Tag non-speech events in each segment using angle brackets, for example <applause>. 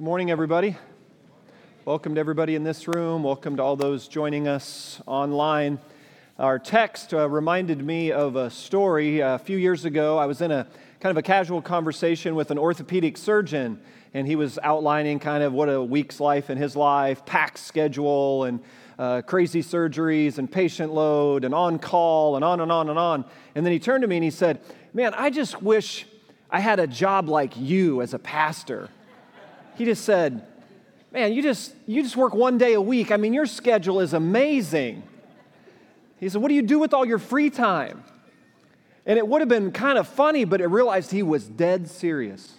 Good morning, everybody. Welcome to everybody in this room. Welcome to all those joining us online. Our text uh, reminded me of a story a few years ago. I was in a kind of a casual conversation with an orthopedic surgeon, and he was outlining kind of what a week's life in his life, packed schedule, and uh, crazy surgeries, and patient load, and on call, and on and on and on. And then he turned to me and he said, Man, I just wish I had a job like you as a pastor. He just said, Man, you just, you just work one day a week. I mean, your schedule is amazing. He said, What do you do with all your free time? And it would have been kind of funny, but I realized he was dead serious.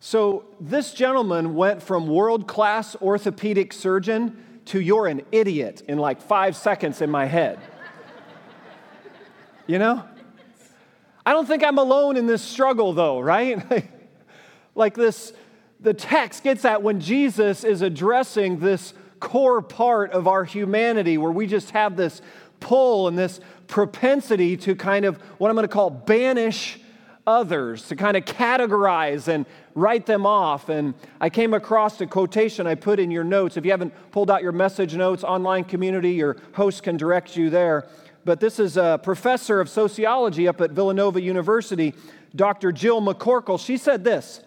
So this gentleman went from world class orthopedic surgeon to you're an idiot in like five seconds in my head. you know? I don't think I'm alone in this struggle, though, right? <laughs> like this, the text gets at when Jesus is addressing this core part of our humanity where we just have this pull and this propensity to kind of what I'm going to call banish others, to kind of categorize and write them off. And I came across a quotation I put in your notes. If you haven't pulled out your message notes, online community, your host can direct you there. But this is a professor of sociology up at Villanova University, Dr. Jill McCorkle. She said this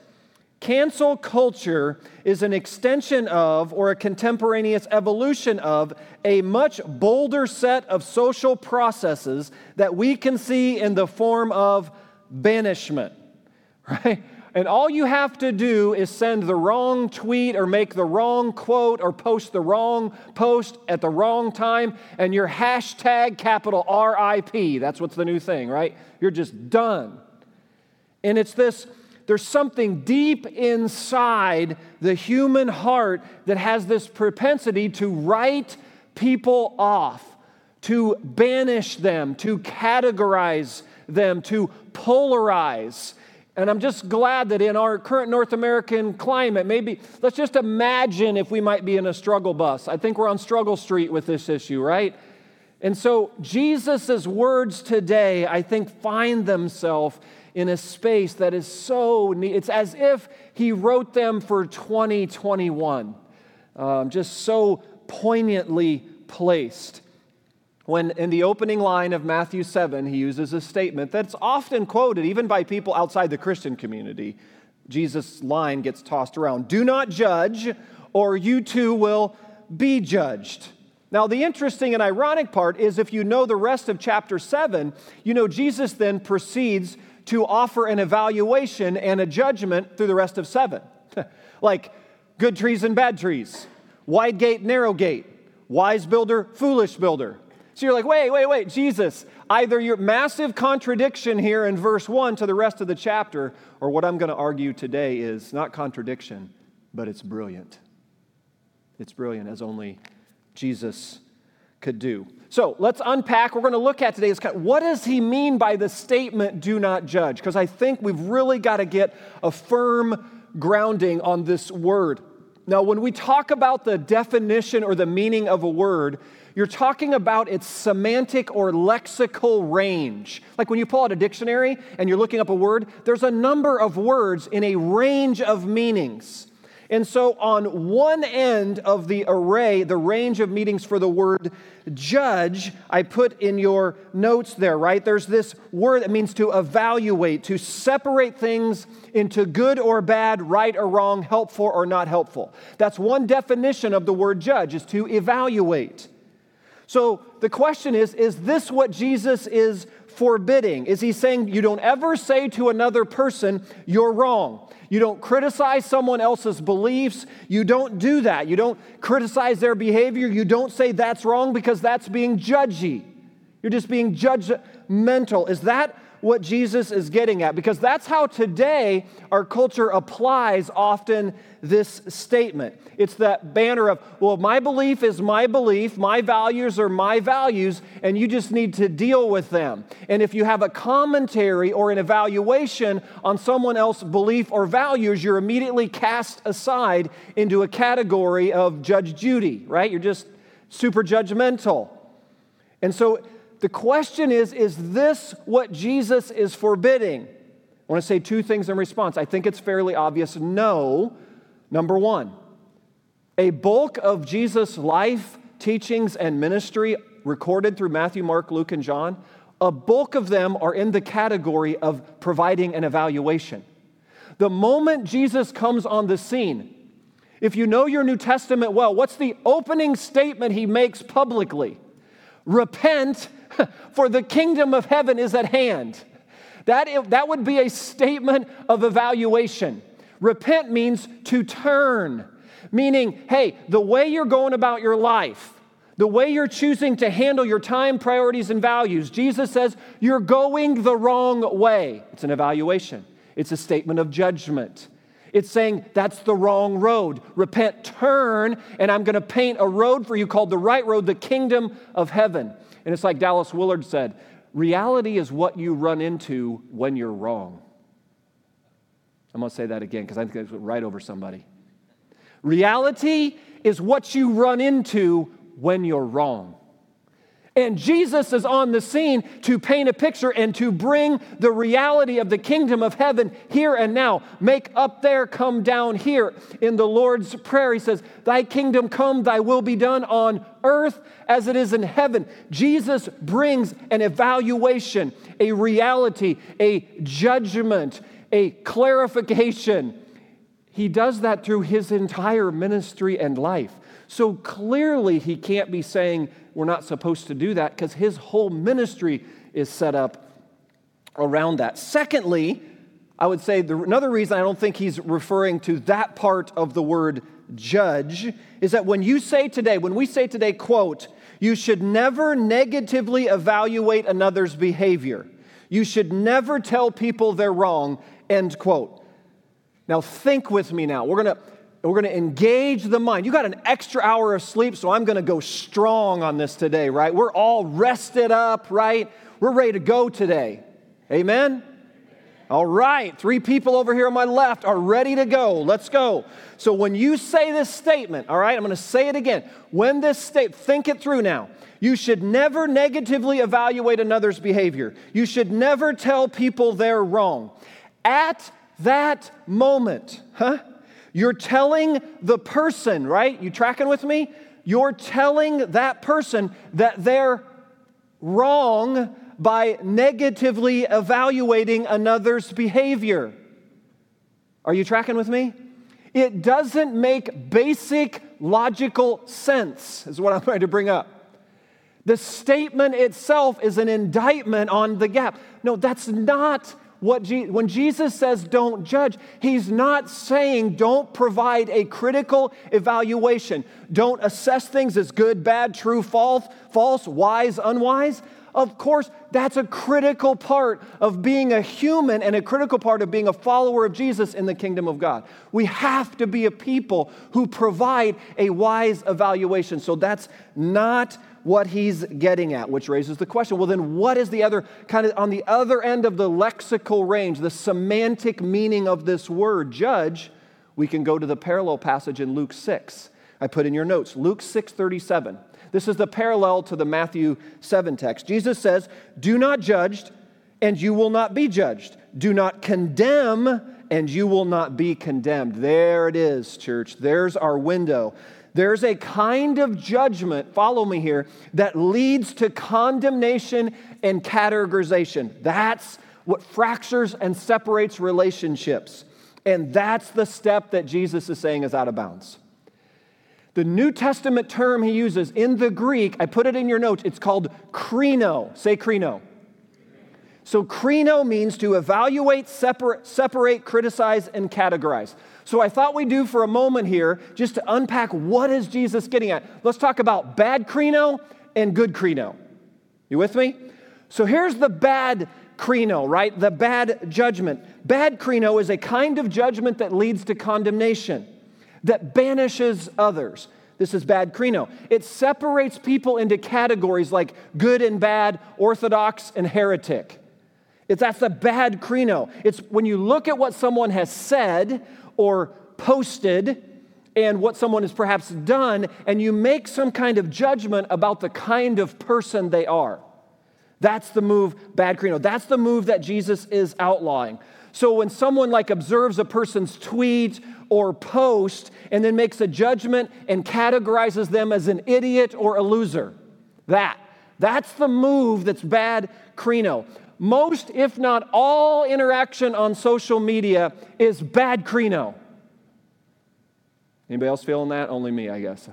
Cancel culture is an extension of or a contemporaneous evolution of a much bolder set of social processes that we can see in the form of banishment, <laughs> right? And all you have to do is send the wrong tweet or make the wrong quote or post the wrong post at the wrong time, and your hashtag capital RIP. That's what's the new thing, right? You're just done. And it's this there's something deep inside the human heart that has this propensity to write people off, to banish them, to categorize them, to polarize. And I'm just glad that in our current North American climate, maybe let's just imagine if we might be in a struggle bus. I think we're on struggle street with this issue, right? And so Jesus' words today, I think, find themselves in a space that is so neat. It's as if he wrote them for 2021, um, just so poignantly placed. When in the opening line of Matthew 7, he uses a statement that's often quoted even by people outside the Christian community. Jesus' line gets tossed around Do not judge, or you too will be judged. Now, the interesting and ironic part is if you know the rest of chapter 7, you know Jesus then proceeds to offer an evaluation and a judgment through the rest of seven. <laughs> like good trees and bad trees, wide gate, narrow gate, wise builder, foolish builder. So you're like, wait, wait, wait, Jesus, either your massive contradiction here in verse one to the rest of the chapter, or what I'm going to argue today is not contradiction, but it's brilliant. It's brilliant as only Jesus could do. So let's unpack. We're going to look at today is kind of, what does he mean by the statement, do not judge? Because I think we've really got to get a firm grounding on this word. Now, when we talk about the definition or the meaning of a word, you're talking about its semantic or lexical range. Like when you pull out a dictionary and you're looking up a word, there's a number of words in a range of meanings. And so, on one end of the array, the range of meanings for the word judge, I put in your notes there, right? There's this word that means to evaluate, to separate things into good or bad, right or wrong, helpful or not helpful. That's one definition of the word judge, is to evaluate. So, the question is is this what Jesus is forbidding? Is he saying you don't ever say to another person, you're wrong? You don't criticize someone else's beliefs. You don't do that. You don't criticize their behavior. You don't say that's wrong because that's being judgy. You're just being judgmental. Is that what Jesus is getting at because that's how today our culture applies often this statement. It's that banner of, well, my belief is my belief, my values are my values, and you just need to deal with them. And if you have a commentary or an evaluation on someone else's belief or values, you're immediately cast aside into a category of Judge Judy, right? You're just super judgmental. And so the question is is this what Jesus is forbidding? I want to say two things in response. I think it's fairly obvious. No, number one, a bulk of Jesus' life, teachings, and ministry recorded through Matthew, Mark, Luke, and John, a bulk of them are in the category of providing an evaluation. The moment Jesus comes on the scene, if you know your New Testament well, what's the opening statement he makes publicly? Repent, <laughs> for the kingdom of heaven is at hand. That, that would be a statement of evaluation. Repent means to turn, meaning, hey, the way you're going about your life, the way you're choosing to handle your time, priorities, and values, Jesus says you're going the wrong way. It's an evaluation, it's a statement of judgment. It's saying that's the wrong road. Repent, turn, and I'm going to paint a road for you called the right road, the kingdom of heaven. And it's like Dallas Willard said reality is what you run into when you're wrong. I'm going to say that again because I think it's right over somebody. Reality is what you run into when you're wrong. And Jesus is on the scene to paint a picture and to bring the reality of the kingdom of heaven here and now. Make up there, come down here. In the Lord's Prayer, he says, Thy kingdom come, thy will be done on earth as it is in heaven. Jesus brings an evaluation, a reality, a judgment, a clarification. He does that through his entire ministry and life. So clearly, he can't be saying we're not supposed to do that because his whole ministry is set up around that. Secondly, I would say the, another reason I don't think he's referring to that part of the word judge is that when you say today, when we say today, quote, you should never negatively evaluate another's behavior. You should never tell people they're wrong, end quote. Now, think with me now. We're going to we're going to engage the mind. You got an extra hour of sleep, so I'm going to go strong on this today, right? We're all rested up, right? We're ready to go today. Amen? All right, three people over here on my left are ready to go. Let's go. So when you say this statement, all right, I'm going to say it again. When this state, think it through now. You should never negatively evaluate another's behavior. You should never tell people they're wrong. At that moment, huh? You're telling the person, right? You tracking with me? You're telling that person that they're wrong by negatively evaluating another's behavior. Are you tracking with me? It doesn't make basic logical sense, is what I'm trying to bring up. The statement itself is an indictment on the gap. No, that's not what Je- when Jesus says don't judge, he's not saying don't provide a critical evaluation. Don't assess things as good, bad, true, false, false, wise, unwise. Of course, that's a critical part of being a human and a critical part of being a follower of Jesus in the kingdom of God. We have to be a people who provide a wise evaluation. So that's not what he's getting at, which raises the question well, then what is the other kind of on the other end of the lexical range, the semantic meaning of this word, judge? We can go to the parallel passage in Luke 6. I put in your notes, Luke 6 37. This is the parallel to the Matthew 7 text. Jesus says, Do not judge, and you will not be judged. Do not condemn, and you will not be condemned. There it is, church. There's our window. There's a kind of judgment, follow me here, that leads to condemnation and categorization. That's what fractures and separates relationships. And that's the step that Jesus is saying is out of bounds. The New Testament term he uses in the Greek, I put it in your notes, it's called krino. Say krino. So, krino means to evaluate, separate, separate, criticize, and categorize. So, I thought we'd do for a moment here just to unpack what is Jesus getting at. Let's talk about bad krino and good krino. You with me? So, here's the bad krino, right? The bad judgment. Bad krino is a kind of judgment that leads to condemnation, that banishes others. This is bad krino. It separates people into categories like good and bad, orthodox and heretic. It's that's the bad krino. It's when you look at what someone has said or posted and what someone has perhaps done, and you make some kind of judgment about the kind of person they are. That's the move, bad krino. That's the move that Jesus is outlawing. So when someone like observes a person's tweet or post and then makes a judgment and categorizes them as an idiot or a loser, that that's the move that's bad Krino. Most, if not all, interaction on social media is bad Krino. Anybody else feeling that? Only me, I guess.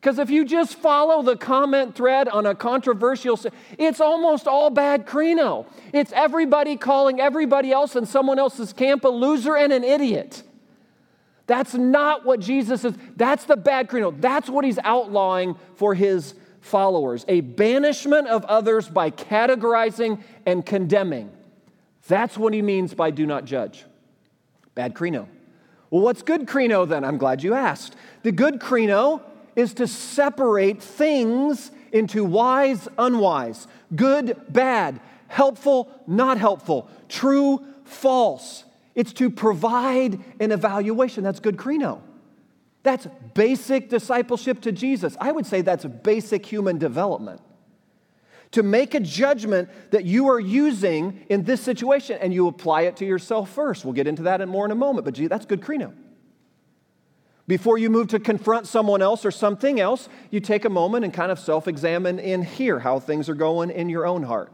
Because if you just follow the comment thread on a controversial, it's almost all bad Krino. It's everybody calling everybody else in someone else's camp a loser and an idiot. That's not what Jesus is. That's the bad Krino. That's what he's outlawing for his followers a banishment of others by categorizing and condemning. That's what he means by do not judge. Bad Krino. Well, what's good Krino then? I'm glad you asked. The good Krino is to separate things into wise, unwise, good, bad, helpful, not helpful, true, false. It's to provide an evaluation. That's good Krino. That's basic discipleship to Jesus. I would say that's basic human development. To make a judgment that you are using in this situation and you apply it to yourself first. We'll get into that more in a moment, but gee, that's good Krino. Before you move to confront someone else or something else, you take a moment and kind of self examine in here how things are going in your own heart.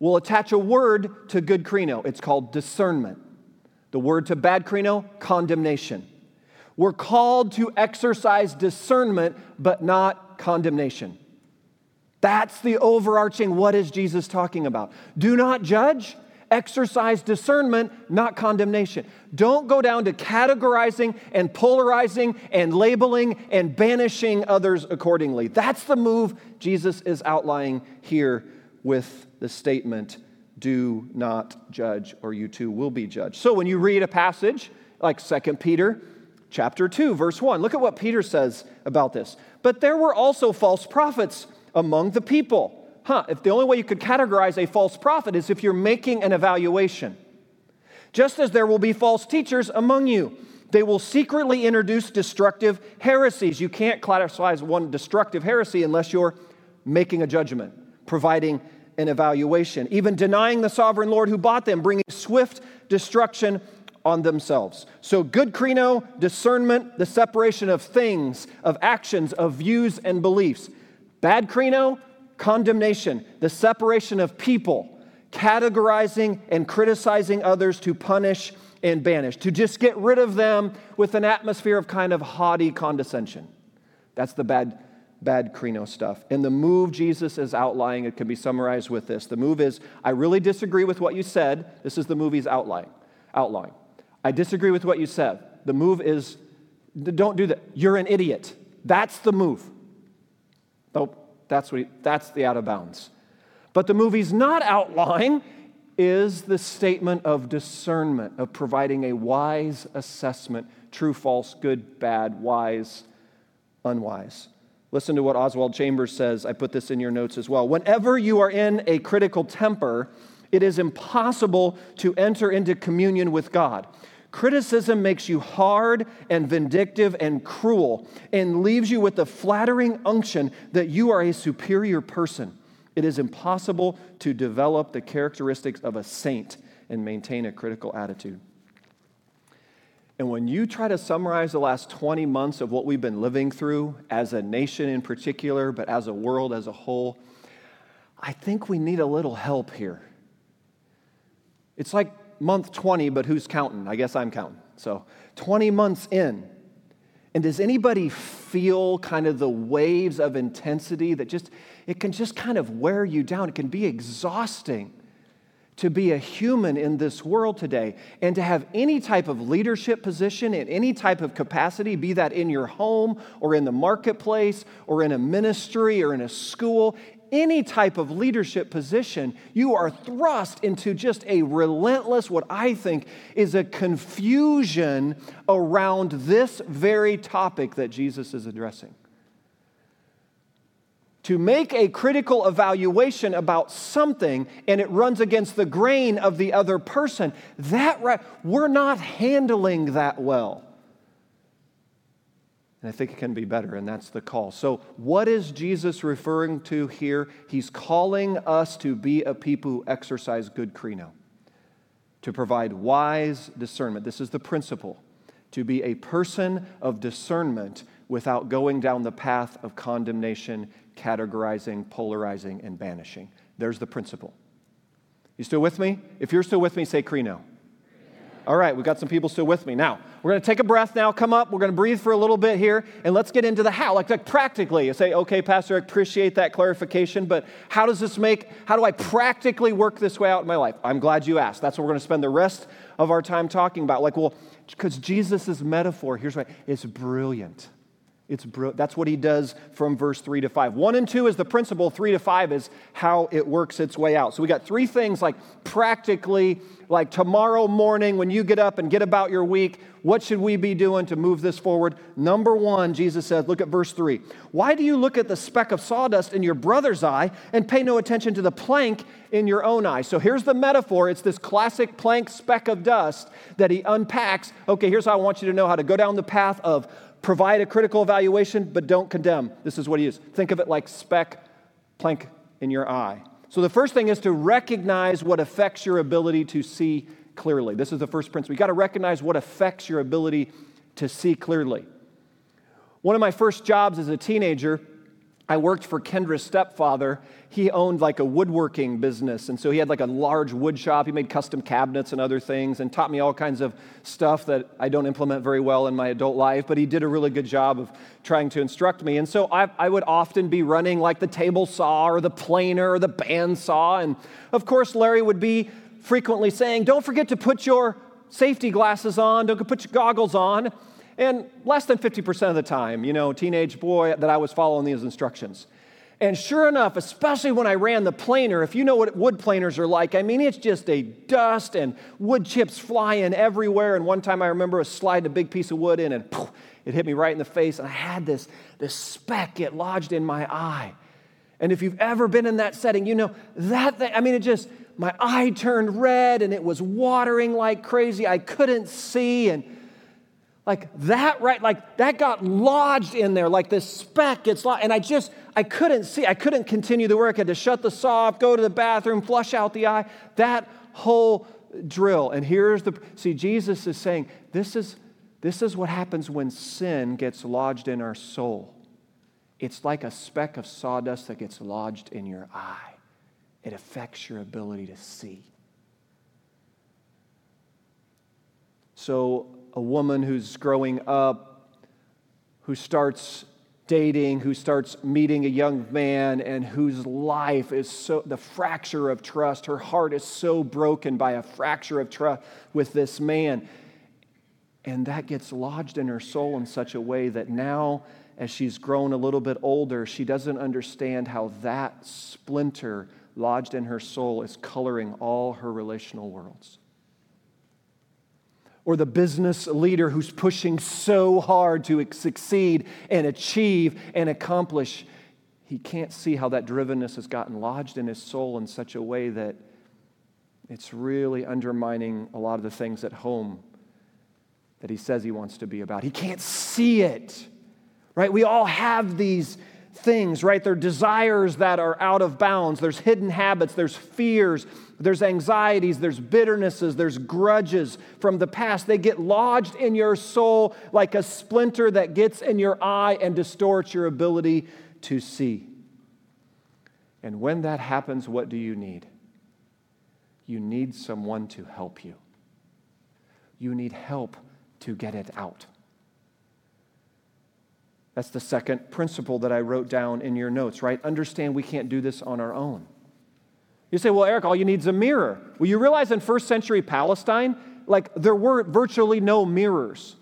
We'll attach a word to good Krino. It's called discernment. The word to bad Krino, condemnation. We're called to exercise discernment, but not condemnation. That's the overarching what is Jesus talking about? Do not judge, exercise discernment, not condemnation. Don't go down to categorizing and polarizing and labeling and banishing others accordingly. That's the move Jesus is outlining here with the statement do not judge or you too will be judged. So when you read a passage like 2 Peter chapter 2 verse 1, look at what Peter says about this. But there were also false prophets among the people huh, if the only way you could categorize a false prophet is if you're making an evaluation. Just as there will be false teachers among you, they will secretly introduce destructive heresies. You can't classify one destructive heresy unless you're making a judgment, providing an evaluation, even denying the sovereign Lord who bought them, bringing swift destruction on themselves. So, good krino, discernment, the separation of things, of actions, of views and beliefs. Bad krino, condemnation, the separation of people, categorizing and criticizing others to punish and banish, to just get rid of them with an atmosphere of kind of haughty condescension. That's the bad, bad Krino stuff. And the move Jesus is outlining, it can be summarized with this. The move is, I really disagree with what you said. This is the movie's outline. Outline. I disagree with what you said. The move is, don't do that. You're an idiot. That's the move. Nope. That's, what he, that's the out of bounds. But the movie's not outlining is the statement of discernment, of providing a wise assessment true, false, good, bad, wise, unwise. Listen to what Oswald Chambers says. I put this in your notes as well. Whenever you are in a critical temper, it is impossible to enter into communion with God. Criticism makes you hard and vindictive and cruel and leaves you with the flattering unction that you are a superior person. It is impossible to develop the characteristics of a saint and maintain a critical attitude. And when you try to summarize the last 20 months of what we've been living through, as a nation in particular, but as a world as a whole, I think we need a little help here. It's like month 20, but who's counting? I guess I'm counting. So 20 months in. And does anybody feel kind of the waves of intensity that just, it can just kind of wear you down? It can be exhausting to be a human in this world today and to have any type of leadership position in any type of capacity, be that in your home or in the marketplace or in a ministry or in a school, any type of leadership position, you are thrust into just a relentless, what I think is a confusion around this very topic that Jesus is addressing. To make a critical evaluation about something and it runs against the grain of the other person, that right, we're not handling that well. And I think it can be better, and that's the call. So, what is Jesus referring to here? He's calling us to be a people who exercise good krino, to provide wise discernment. This is the principle to be a person of discernment without going down the path of condemnation, categorizing, polarizing, and banishing. There's the principle. You still with me? If you're still with me, say krino. All right, we've got some people still with me. Now, we're going to take a breath now, come up, we're going to breathe for a little bit here, and let's get into the how. Like, like practically, you say, okay, Pastor, I appreciate that clarification, but how does this make, how do I practically work this way out in my life? I'm glad you asked. That's what we're going to spend the rest of our time talking about. Like, well, because Jesus' metaphor, here's why, it's brilliant. It's br- that's what he does from verse 3 to 5. 1 and 2 is the principle, 3 to 5 is how it works its way out. So we got three things like practically, like tomorrow morning when you get up and get about your week, what should we be doing to move this forward? Number one, Jesus says, look at verse 3. Why do you look at the speck of sawdust in your brother's eye and pay no attention to the plank in your own eye? So here's the metaphor it's this classic plank speck of dust that he unpacks. Okay, here's how I want you to know how to go down the path of provide a critical evaluation, but don't condemn. This is what he is. Think of it like speck plank in your eye. So the first thing is to recognize what affects your ability to see clearly. This is the first principle. You got to recognize what affects your ability to see clearly. One of my first jobs as a teenager, I worked for Kendra's stepfather. He owned like a woodworking business. And so he had like a large wood shop. He made custom cabinets and other things and taught me all kinds of stuff that I don't implement very well in my adult life. But he did a really good job of trying to instruct me. And so I, I would often be running like the table saw or the planer or the band saw. And of course, Larry would be frequently saying, Don't forget to put your safety glasses on, don't put your goggles on. And less than 50% of the time, you know, teenage boy, that I was following these instructions. And sure enough, especially when I ran the planer, if you know what wood planers are like, I mean, it's just a dust and wood chips flying everywhere. And one time I remember was sliding a big piece of wood in and poof, it hit me right in the face. And I had this, this speck get lodged in my eye. And if you've ever been in that setting, you know that thing, I mean, it just, my eye turned red and it was watering like crazy. I couldn't see. And like that right like that got lodged in there like this speck gets lodged and i just i couldn't see i couldn't continue the work. I had to shut the saw off go to the bathroom flush out the eye. That whole drill and here's the see jesus is saying this is this is what happens when sin gets lodged in our soul. It's like a speck of sawdust that gets lodged in your eye. It affects your ability to see. So a woman who's growing up, who starts dating, who starts meeting a young man, and whose life is so, the fracture of trust, her heart is so broken by a fracture of trust with this man. And that gets lodged in her soul in such a way that now, as she's grown a little bit older, she doesn't understand how that splinter lodged in her soul is coloring all her relational worlds or the business leader who's pushing so hard to succeed and achieve and accomplish, he can't see how that drivenness has gotten lodged in his soul in such a way that it's really undermining a lot of the things at home that he says he wants to be about. He can't see it, right? We all have these things, right? They're desires that are out of bounds. There's hidden habits, there's fears, there's anxieties, there's bitternesses, there's grudges from the past. They get lodged in your soul like a splinter that gets in your eye and distorts your ability to see. And when that happens, what do you need? You need someone to help you. You need help to get it out. That's the second principle that I wrote down in your notes, right? Understand we can't do this on our own. You say, well, Eric, all you need is a mirror. Well, you realize in first century Palestine, like there were virtually no mirrors.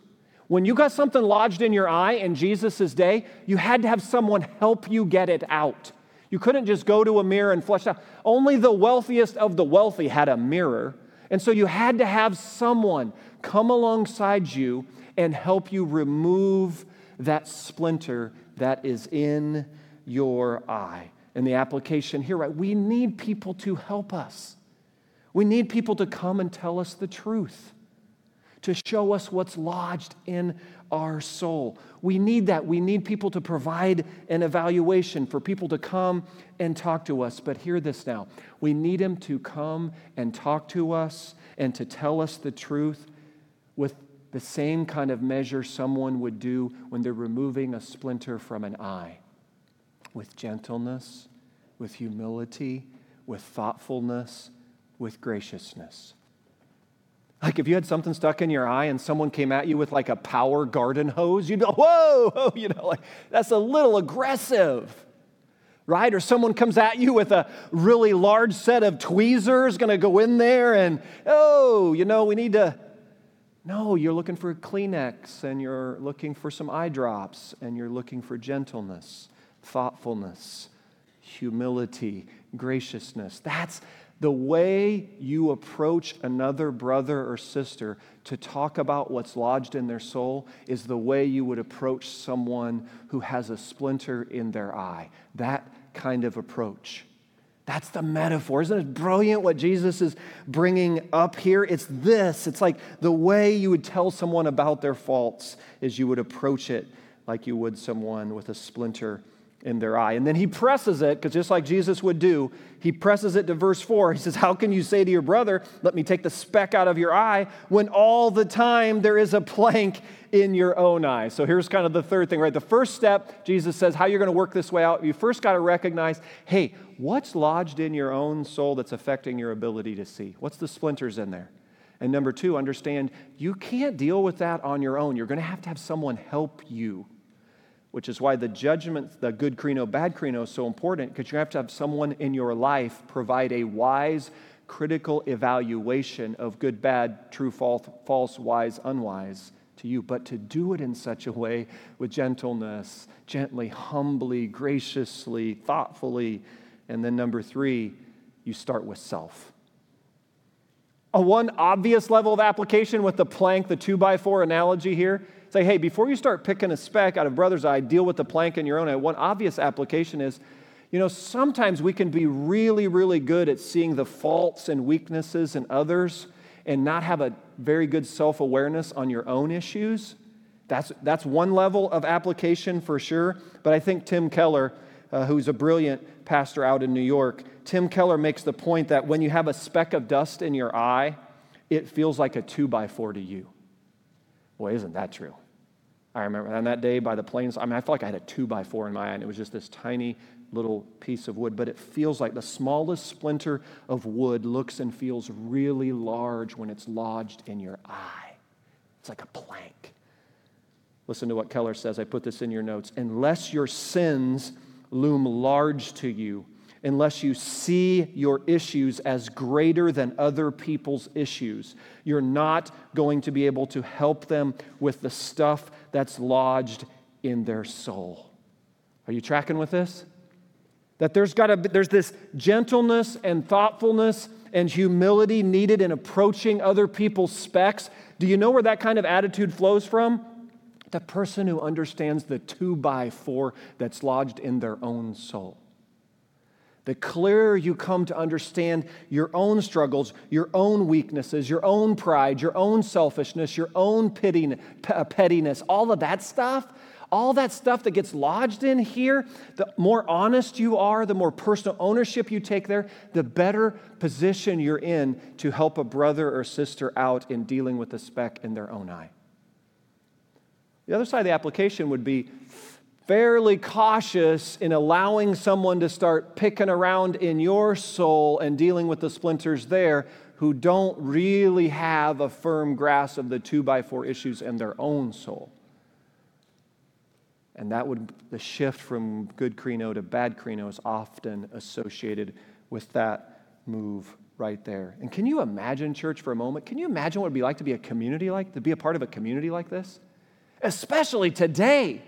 When you got something lodged in your eye in Jesus' day, you had to have someone help you get it out. You couldn't just go to a mirror and flush it out. Only the wealthiest of the wealthy had a mirror. And so you had to have someone come alongside you and help you remove that splinter that is in your eye. And the application here, right? We need people to help us. We need people to come and tell us the truth, to show us what's lodged in our soul. We need that. We need people to provide an evaluation, for people to come and talk to us. But hear this now we need Him to come and talk to us and to tell us the truth with the same kind of measure someone would do when they're removing a splinter from an eye with gentleness, with humility, with thoughtfulness, with graciousness. Like if you had something stuck in your eye and someone came at you with like a power garden hose, you'd go, <laughs> whoa, you know, like that's a little aggressive, right? Or someone comes at you with a really large set of tweezers, gonna go in there and, oh, you know, we need to. No, you're looking for a Kleenex and you're looking for some eye drops and you're looking for gentleness, thoughtfulness, humility, graciousness. That's the way you approach another brother or sister to talk about what's lodged in their soul is the way you would approach someone who has a splinter in their eye. That kind of approach. That's the metaphor. Isn't it brilliant what Jesus is bringing up here? It's this. It's like the way you would tell someone about their faults is you would approach it like you would someone with a splinter in their eye. And then he presses it, because just like Jesus would do, he presses it to verse 4. He says, How can you say to your brother, Let me take the speck out of your eye, when all the time there is a plank in your own eye? So here's kind of the third thing, right? The first step, Jesus says, How you're going to work this way out, you first got to recognize, hey, what's lodged in your own soul that's affecting your ability to see? What's the splinters in there? And number two, understand you can't deal with that on your own. You're going to have to have someone help you which is why the judgment, the good krino, bad krino, is so important because you have to have someone in your life provide a wise, critical evaluation of good, bad, true, false, false, wise, unwise to you, but to do it in such a way with gentleness, gently, humbly, graciously, thoughtfully. And then number three, you start with self. A one obvious level of application with the plank, the two by four analogy here say, hey, before you start picking a speck out of brother's eye, deal with the plank in your own eye. One obvious application is, you know, sometimes we can be really, really good at seeing the faults and weaknesses in others and not have a very good self awareness on your own issues. That's, that's one level of application for sure. But I think Tim Keller, uh, who's a brilliant pastor out in New York, Tim Keller makes the point that when you have a speck of dust in your eye, it feels like a two by four to you. Boy, isn't that true? I remember on that day by the plains, I mean, I felt like I had a two by four in my eye, and it was just this tiny little piece of wood, but it feels like the smallest splinter of wood looks and feels really large when it's lodged in your eye. It's like a plank. Listen to what Keller says. I put this in your notes. Unless your sins loom large to you, unless you see your issues as greater than other people's issues. You're not going to be able to help them with the stuff that's lodged in their soul. Are you tracking with this? That there's got to there's this gentleness and thoughtfulness and humility needed in approaching other people's specs. Do you know where that kind of attitude flows from? The person who understands the two by four that's lodged in their own soul the clearer you come to understand your own struggles, your own weaknesses, your own pride, your own selfishness, your own pettiness, all of that stuff, all that stuff that gets lodged in here, the more honest you are, the more personal ownership you take there, the better position you're in to help a brother or sister out in dealing with the speck in their own eye. The other side of the application would be fairly cautious in allowing someone to start picking around in your soul and dealing with the splinters there who don't really have a firm grasp of the two by four issues in their own soul. And that would, the shift from good krino to bad krino is often associated with that move right there. And can you imagine, church, for a moment? Can you imagine what it would be like to be a community like, to be a part of a community like this? Especially today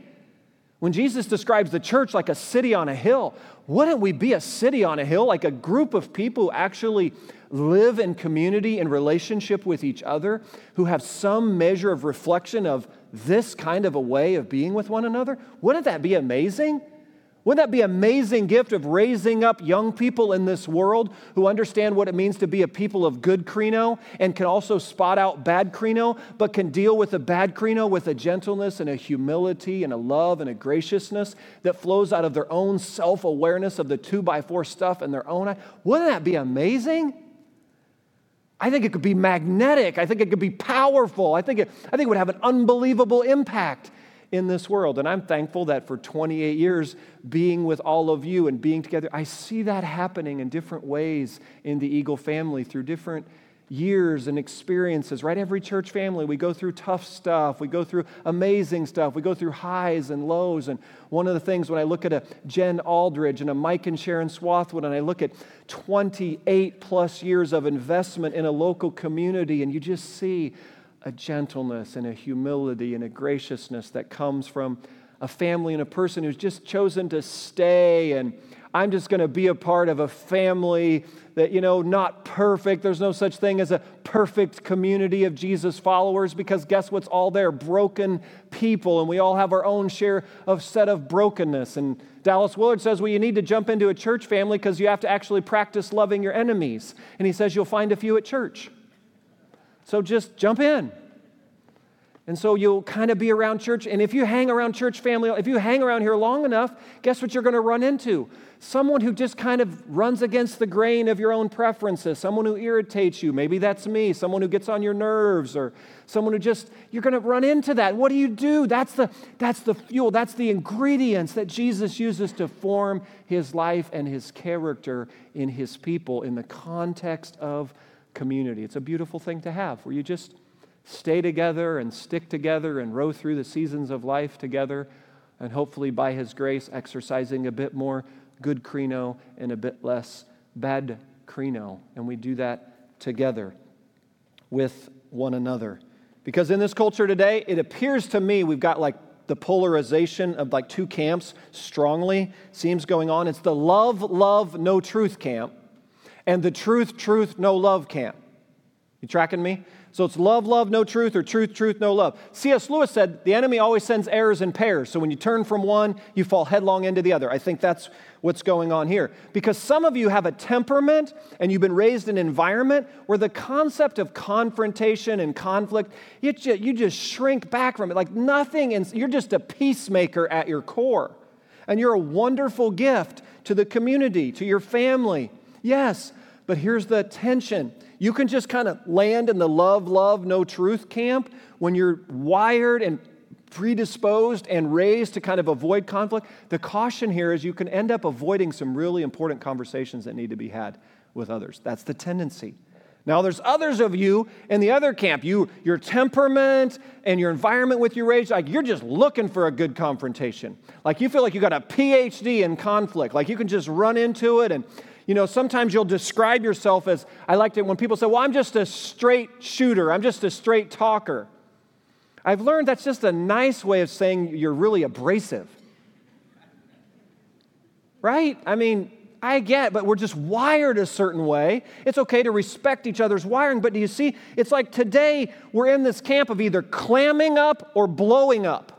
when Jesus describes the church like a city on a hill, wouldn't we be a city on a hill, like a group of people who actually live in community and relationship with each other, who have some measure of reflection of this kind of a way of being with one another? Wouldn't that be amazing? Wouldn't that be an amazing gift of raising up young people in this world who understand what it means to be a people of good krino and can also spot out bad krino, but can deal with a bad krino with a gentleness and a humility and a love and a graciousness that flows out of their own self awareness of the two by four stuff in their own? Wouldn't that be amazing? I think it could be magnetic. I think it could be powerful. I think it, I think it would have an unbelievable impact in this world. And I'm thankful that for 28 years, being with all of you and being together, I see that happening in different ways in the Eagle family through different years and experiences, right? Every church family, we go through tough stuff, we go through amazing stuff, we go through highs and lows. And one of the things when I look at a Jen Aldridge and a Mike and Sharon Swathwood, and I look at 28 plus years of investment in a local community, and you just see a gentleness and a humility and a graciousness that comes from a family and a person who's just chosen to stay and I'm just going to be a part of a family that, you know, not perfect. There's no such thing as a perfect community of Jesus followers because guess what's all there? Broken people. And we all have our own share of set of brokenness. And Dallas Willard says, well, you need to jump into a church family because you have to actually practice loving your enemies. And he says, you'll find a few at church. So just jump in. And so you'll kind of be around church. And if you hang around church family, if you hang around here long enough, guess what you're going to run into? Someone who just kind of runs against the grain of your own preferences, someone who irritates you. Maybe that's me, someone who gets on your nerves, or someone who just, you're going to run into that. What do you do? That's the, that's the fuel, that's the ingredients that Jesus uses to form his life and his character in his people in the context of community. It's a beautiful thing to have where you just stay together and stick together and row through the seasons of life together, and hopefully by His grace, exercising a bit more good krino and a bit less bad krino. And we do that together with one another. Because in this culture today, it appears to me we've got like the polarization of like two camps strongly seems going on. It's the love, love, no truth camp and the truth, truth, no love camp. You tracking me? So it's love, love, no truth, or truth, truth, no love. C.S. Lewis said the enemy always sends errors in pairs. So when you turn from one, you fall headlong into the other. I think that's what's going on here. Because some of you have a temperament and you've been raised in an environment where the concept of confrontation and conflict, you just, you just shrink back from it. Like nothing, and you're just a peacemaker at your core. And you're a wonderful gift to the community, to your family. Yes, but here's the tension you can just kind of land in the love, love, no truth camp when you're wired and predisposed and raised to kind of avoid conflict. The caution here is you can end up avoiding some really important conversations that need to be had with others. That's the tendency. Now, there's others of you in the other camp. You, your temperament and your environment with your age, like you're just looking for a good confrontation. Like you feel like you got a PhD in conflict. Like you can just run into it and you know, sometimes you'll describe yourself as, I liked it when people say, well, I'm just a straight shooter, I'm just a straight talker. I've learned that's just a nice way of saying you're really abrasive. Right? I mean, I get, but we're just wired a certain way. It's okay to respect each other's wiring, but do you see? It's like today we're in this camp of either clamming up or blowing up.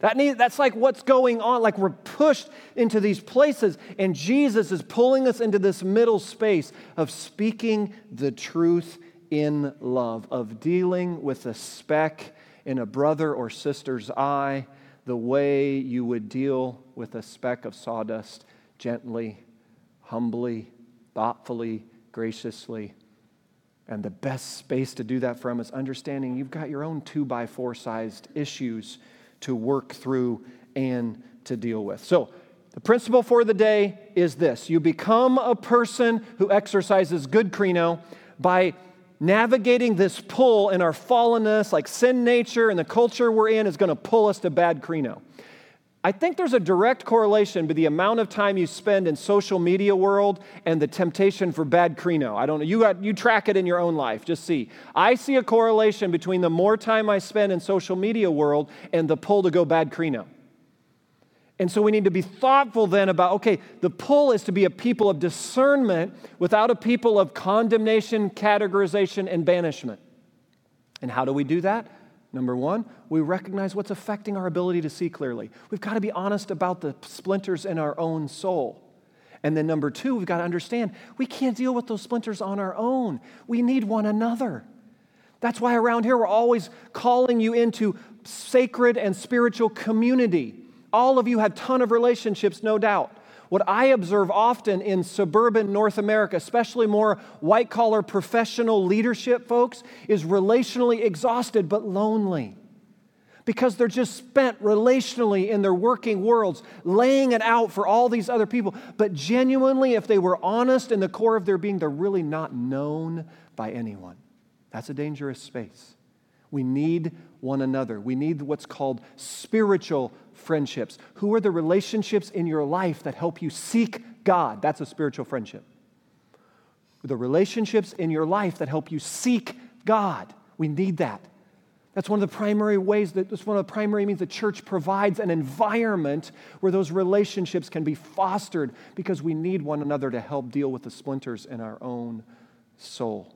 That need, that's like what's going on. Like we're pushed into these places, and Jesus is pulling us into this middle space of speaking the truth in love, of dealing with a speck in a brother or sister's eye the way you would deal with a speck of sawdust gently, humbly, thoughtfully, graciously. And the best space to do that from is understanding you've got your own two by four sized issues to work through and to deal with. So, the principle for the day is this you become a person who exercises good krino by navigating this pull in our fallenness, like sin nature and the culture we're in is going to pull us to bad krino. I think there's a direct correlation between the amount of time you spend in social media world and the temptation for bad krino. I don't know. You, got, you track it in your own life. Just see. I see a correlation between the more time I spend in social media world and the pull to go bad krino. And so we need to be thoughtful then about okay, the pull is to be a people of discernment without a people of condemnation, categorization, and banishment. And how do we do that? Number one, we recognize what's affecting our ability to see clearly. We've got to be honest about the splinters in our own soul. And then number two, we've got to understand we can't deal with those splinters on our own. We need one another. That's why around here we're always calling you into sacred and spiritual community. All of you have ton of relationships, no doubt. What I observe often in suburban North America, especially more white collar professional leadership folks, is relationally exhausted but lonely because they're just spent relationally in their working worlds, laying it out for all these other people. But genuinely, if they were honest in the core of their being, they're really not known by anyone. That's a dangerous space. We need one another. We need what's called spiritual friendships. Who are the relationships in your life that help you seek God? That's a spiritual friendship. The relationships in your life that help you seek God. We need that. That's one of the primary ways that that's one of the primary means the church provides an environment where those relationships can be fostered because we need one another to help deal with the splinters in our own soul.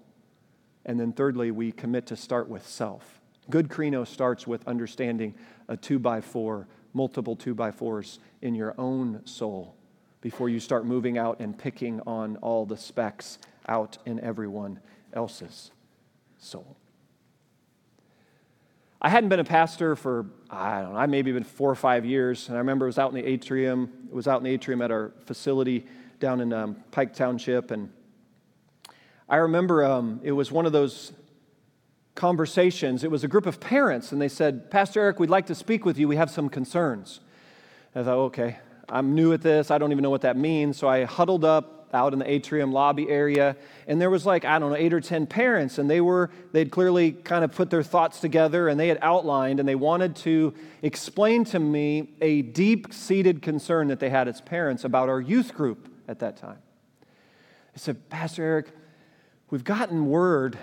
And then thirdly, we commit to start with self. Good krino starts with understanding a two by four, multiple two by fours in your own soul before you start moving out and picking on all the specks out in everyone else's soul. I hadn't been a pastor for, I don't know, I maybe been four or five years. And I remember it was out in the atrium. It was out in the atrium at our facility down in um, Pike Township. And I remember um, it was one of those conversations. It was a group of parents, and they said, Pastor Eric, we'd like to speak with you. We have some concerns. I thought, okay, I'm new at this. I don't even know what that means. So I huddled up out in the atrium lobby area and there was like i don't know eight or ten parents and they were they'd clearly kind of put their thoughts together and they had outlined and they wanted to explain to me a deep-seated concern that they had as parents about our youth group at that time i said pastor eric we've gotten word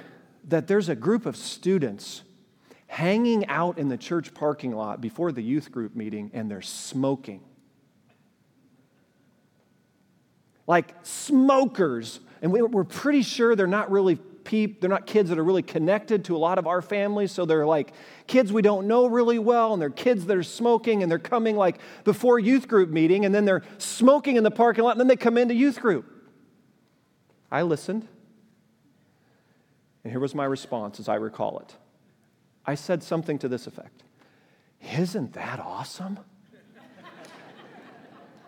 that there's a group of students hanging out in the church parking lot before the youth group meeting and they're smoking like smokers. And we, are pretty sure they're not really peep, they're not kids that are really connected to a lot of our families. So they're like kids we don't know really well, and they're kids that are smoking, and they're coming like before youth group meeting, and then they're smoking in the parking lot, and then they come into youth group. I listened, and here was my response as I recall it. I said something to this effect Isn't that awesome?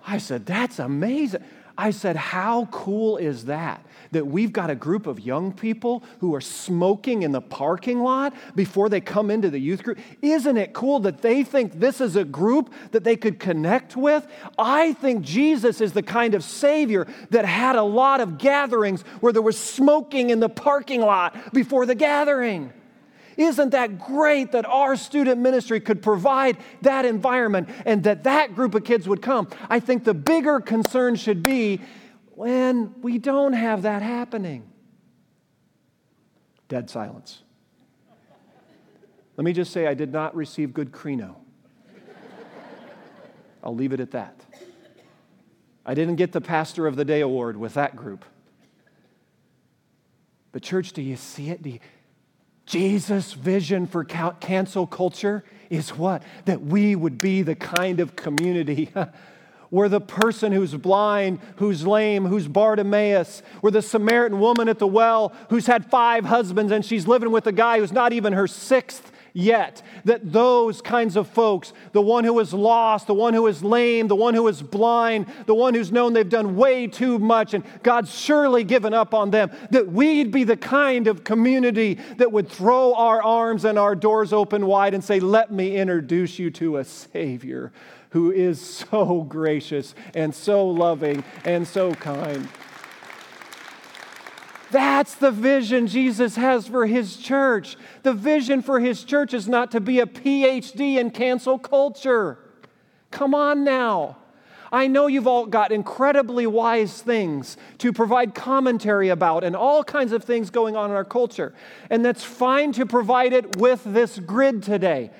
I said, That's amazing. I said, How cool is that? That we've got a group of young people who are smoking in the parking lot before they come into the youth group. Isn't it cool that they think this is a group that they could connect with? I think Jesus is the kind of Savior that had a lot of gatherings where there was smoking in the parking lot before the gathering. Isn't that great that our student ministry could provide that environment and that that group of kids would come? I think the bigger concern should be when we don't have that happening. Dead silence. Let me just say, I did not receive good krino. I'll leave it at that. I didn't get the Pastor of the Day award with that group. But, church, do you see it? Do you, Jesus' vision for cancel culture is what? That we would be the kind of community <laughs> where the person who's blind, who's lame, who's Bartimaeus, where the Samaritan woman at the well who's had five husbands and she's living with a guy who's not even her sixth yet. That those kinds of folks, the one who is lost, the one who is lame, the one who is blind, the one who's known they've done way too much and God's surely given up on them, that we'd be the kind of community that would throw our arms and our doors open wide and say, Let me introduce you to a Savior who is so gracious and so loving and so kind. That's the vision Jesus has for his church. The vision for his church is not to be a PhD in cancel culture. Come on now. I know you've all got incredibly wise things to provide commentary about and all kinds of things going on in our culture. And that's fine to provide it with this grid today.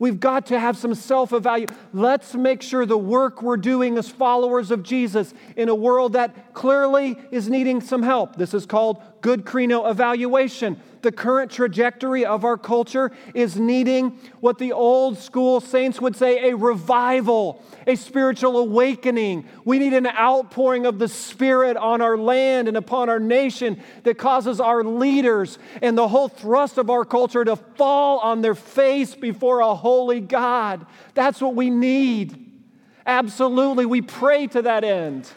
We've got to have some self evaluation. Let's make sure the work we're doing as followers of Jesus in a world that clearly is needing some help. This is called good krino evaluation. The current trajectory of our culture is needing what the old school saints would say a revival, a spiritual awakening. We need an outpouring of the Spirit on our land and upon our nation that causes our leaders and the whole thrust of our culture to fall on their face before a holy God. That's what we need. Absolutely. We pray to that end.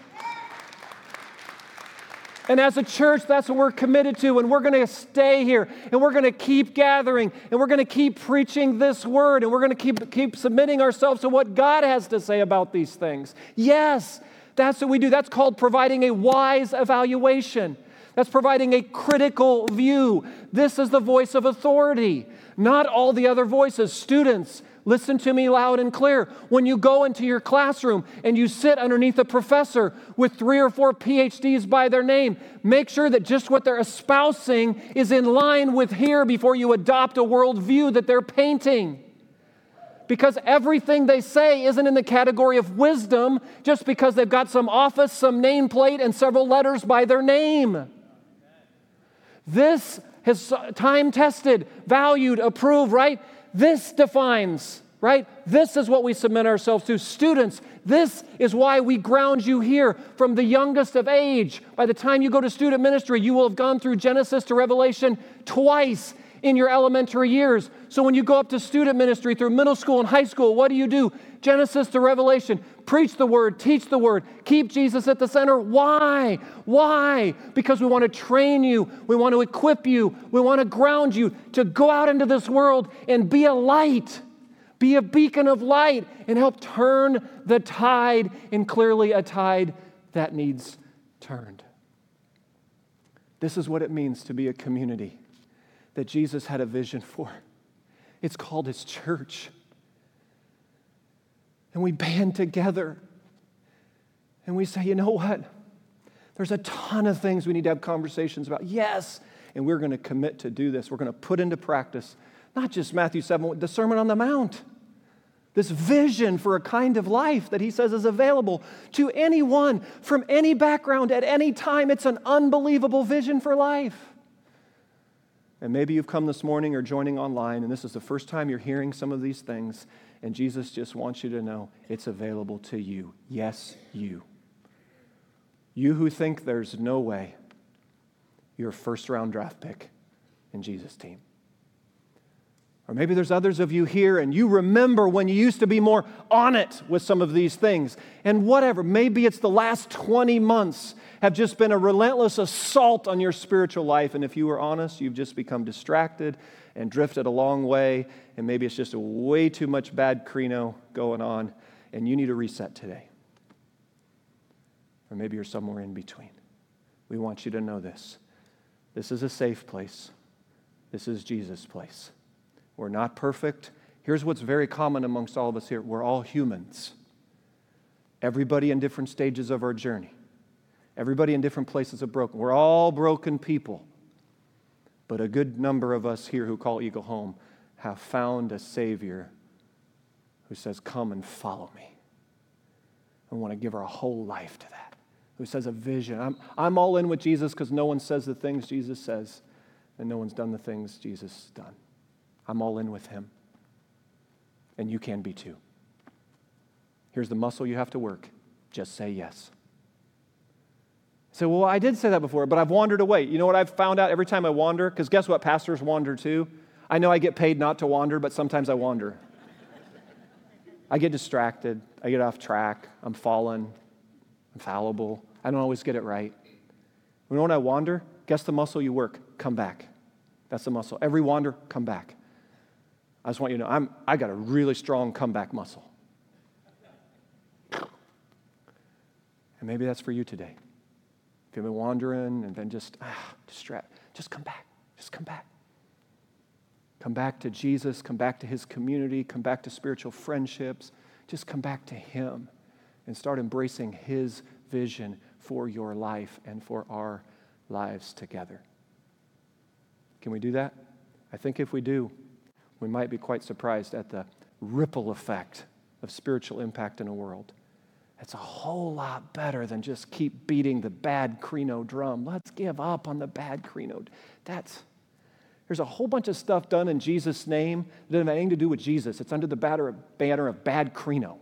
And as a church, that's what we're committed to. And we're going to stay here and we're going to keep gathering and we're going to keep preaching this word and we're going to keep, keep submitting ourselves to what God has to say about these things. Yes, that's what we do. That's called providing a wise evaluation. That's providing a critical view. This is the voice of authority, not all the other voices. Students, Listen to me loud and clear. When you go into your classroom and you sit underneath a professor with three or four PhDs by their name, make sure that just what they're espousing is in line with here before you adopt a worldview that they're painting. Because everything they say isn't in the category of wisdom just because they've got some office, some nameplate, and several letters by their name. This has time tested, valued, approved, right? This defines, right? This is what we submit ourselves to. Students, this is why we ground you here from the youngest of age. By the time you go to student ministry, you will have gone through Genesis to Revelation twice in your elementary years. So when you go up to student ministry through middle school and high school, what do you do? Genesis to Revelation. Preach the word, teach the word, keep Jesus at the center. Why? Why? Because we want to train you, we want to equip you, we want to ground you to go out into this world and be a light. Be a beacon of light and help turn the tide, and clearly a tide that needs turned. This is what it means to be a community that Jesus had a vision for. It's called His church. And we band together and we say, you know what? There's a ton of things we need to have conversations about. Yes, and we're going to commit to do this. We're going to put into practice not just Matthew 7, the Sermon on the Mount. This vision for a kind of life that he says is available to anyone from any background at any time. It's an unbelievable vision for life. And maybe you've come this morning or joining online, and this is the first time you're hearing some of these things, and Jesus just wants you to know it's available to you. Yes, you. You who think there's no way, you're a first round draft pick in Jesus' team. Or maybe there's others of you here and you remember when you used to be more on it with some of these things. And whatever, maybe it's the last 20 months have just been a relentless assault on your spiritual life. And if you were honest, you've just become distracted and drifted a long way. And maybe it's just a way too much bad krino going on. And you need a reset today. Or maybe you're somewhere in between. We want you to know this. This is a safe place. This is Jesus' place. We're not perfect. Here's what's very common amongst all of us here we're all humans. Everybody in different stages of our journey, everybody in different places of broken. We're all broken people. But a good number of us here who call Eagle home have found a Savior who says, Come and follow me. I want to give our whole life to that. Who says a vision. I'm, I'm all in with Jesus because no one says the things Jesus says, and no one's done the things Jesus has done. I'm all in with him. And you can be too. Here's the muscle you have to work just say yes. Say, well, I did say that before, but I've wandered away. You know what I've found out every time I wander? Because guess what? Pastors wander too. I know I get paid not to wander, but sometimes I wander. I get distracted. I get off track. I'm fallen. I'm fallible. I don't always get it right. You know when I wander? Guess the muscle you work? Come back. That's the muscle. Every wander, come back. I just want you to know I'm, I got a really strong comeback muscle. And maybe that's for you today. If you've been wandering and then just ah, just come back. Just come back. Come back to Jesus, come back to his community, come back to spiritual friendships. Just come back to him and start embracing his vision for your life and for our lives together. Can we do that? I think if we do, we might be quite surprised at the ripple effect of spiritual impact in a world It's a whole lot better than just keep beating the bad krino drum. Let's give up on the bad krino. That's there's a whole bunch of stuff done in Jesus' name that doesn't have anything to do with Jesus. It's under the banner of bad krino.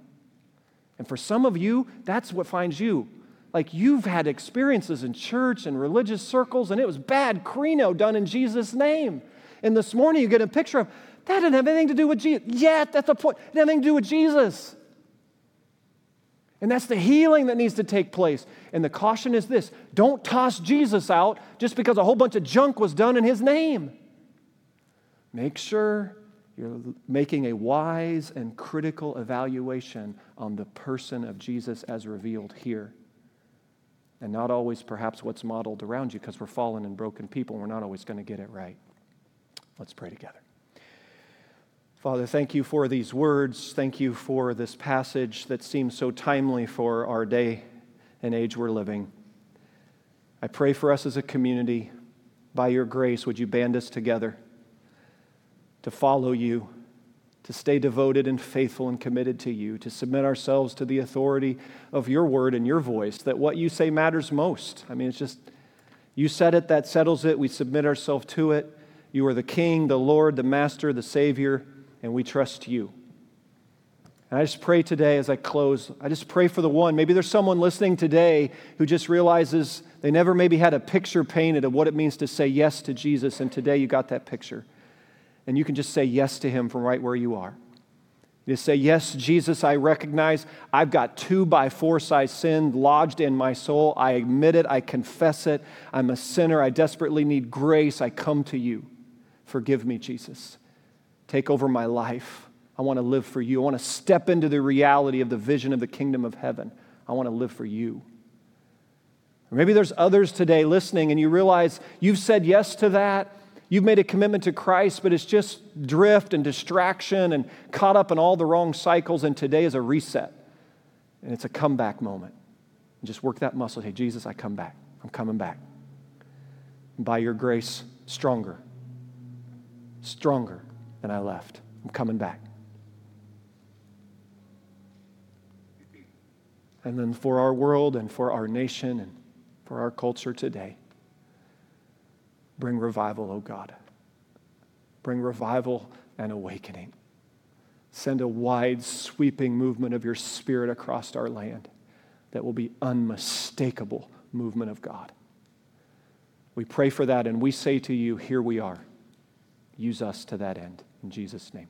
And for some of you, that's what finds you. Like you've had experiences in church and religious circles, and it was bad krino done in Jesus' name. And this morning you get a picture of that didn't have anything to do with Jesus. Yet, that's the point. It had nothing to do with Jesus. And that's the healing that needs to take place. And the caution is this don't toss Jesus out just because a whole bunch of junk was done in his name. Make sure you're making a wise and critical evaluation on the person of Jesus as revealed here. And not always perhaps what's modeled around you because we're fallen and broken people and we're not always going to get it right. Let's pray together. Father, thank you for these words. Thank you for this passage that seems so timely for our day and age we're living. I pray for us as a community. By your grace, would you band us together to follow you, to stay devoted and faithful and committed to you, to submit ourselves to the authority of your word and your voice, that what you say matters most. I mean, it's just, you said it, that settles it. We submit ourselves to it. You are the King, the Lord, the Master, the Savior and we trust you. And I just pray today as I close, I just pray for the one. Maybe there's someone listening today who just realizes they never maybe had a picture painted of what it means to say yes to Jesus, and today you got that picture. And you can just say yes to him from right where you are. You say, Yes, Jesus, I recognize I've got two by four size sin lodged in my soul. I admit it. I confess it. I'm a sinner. I desperately need grace. I come to you. Forgive me, Jesus. Take over my life. I want to live for you. I want to step into the reality of the vision of the kingdom of heaven. I want to live for you. Or maybe there's others today listening and you realize you've said yes to that. You've made a commitment to Christ, but it's just drift and distraction and caught up in all the wrong cycles. And today is a reset. And it's a comeback moment. And just work that muscle. Hey, Jesus, I come back. I'm coming back. And by your grace, stronger. Stronger and I left. I'm coming back. And then for our world and for our nation and for our culture today, bring revival, oh God. Bring revival and awakening. Send a wide, sweeping movement of your spirit across our land that will be unmistakable movement of God. We pray for that and we say to you, here we are. Use us to that end. In Jesus' name.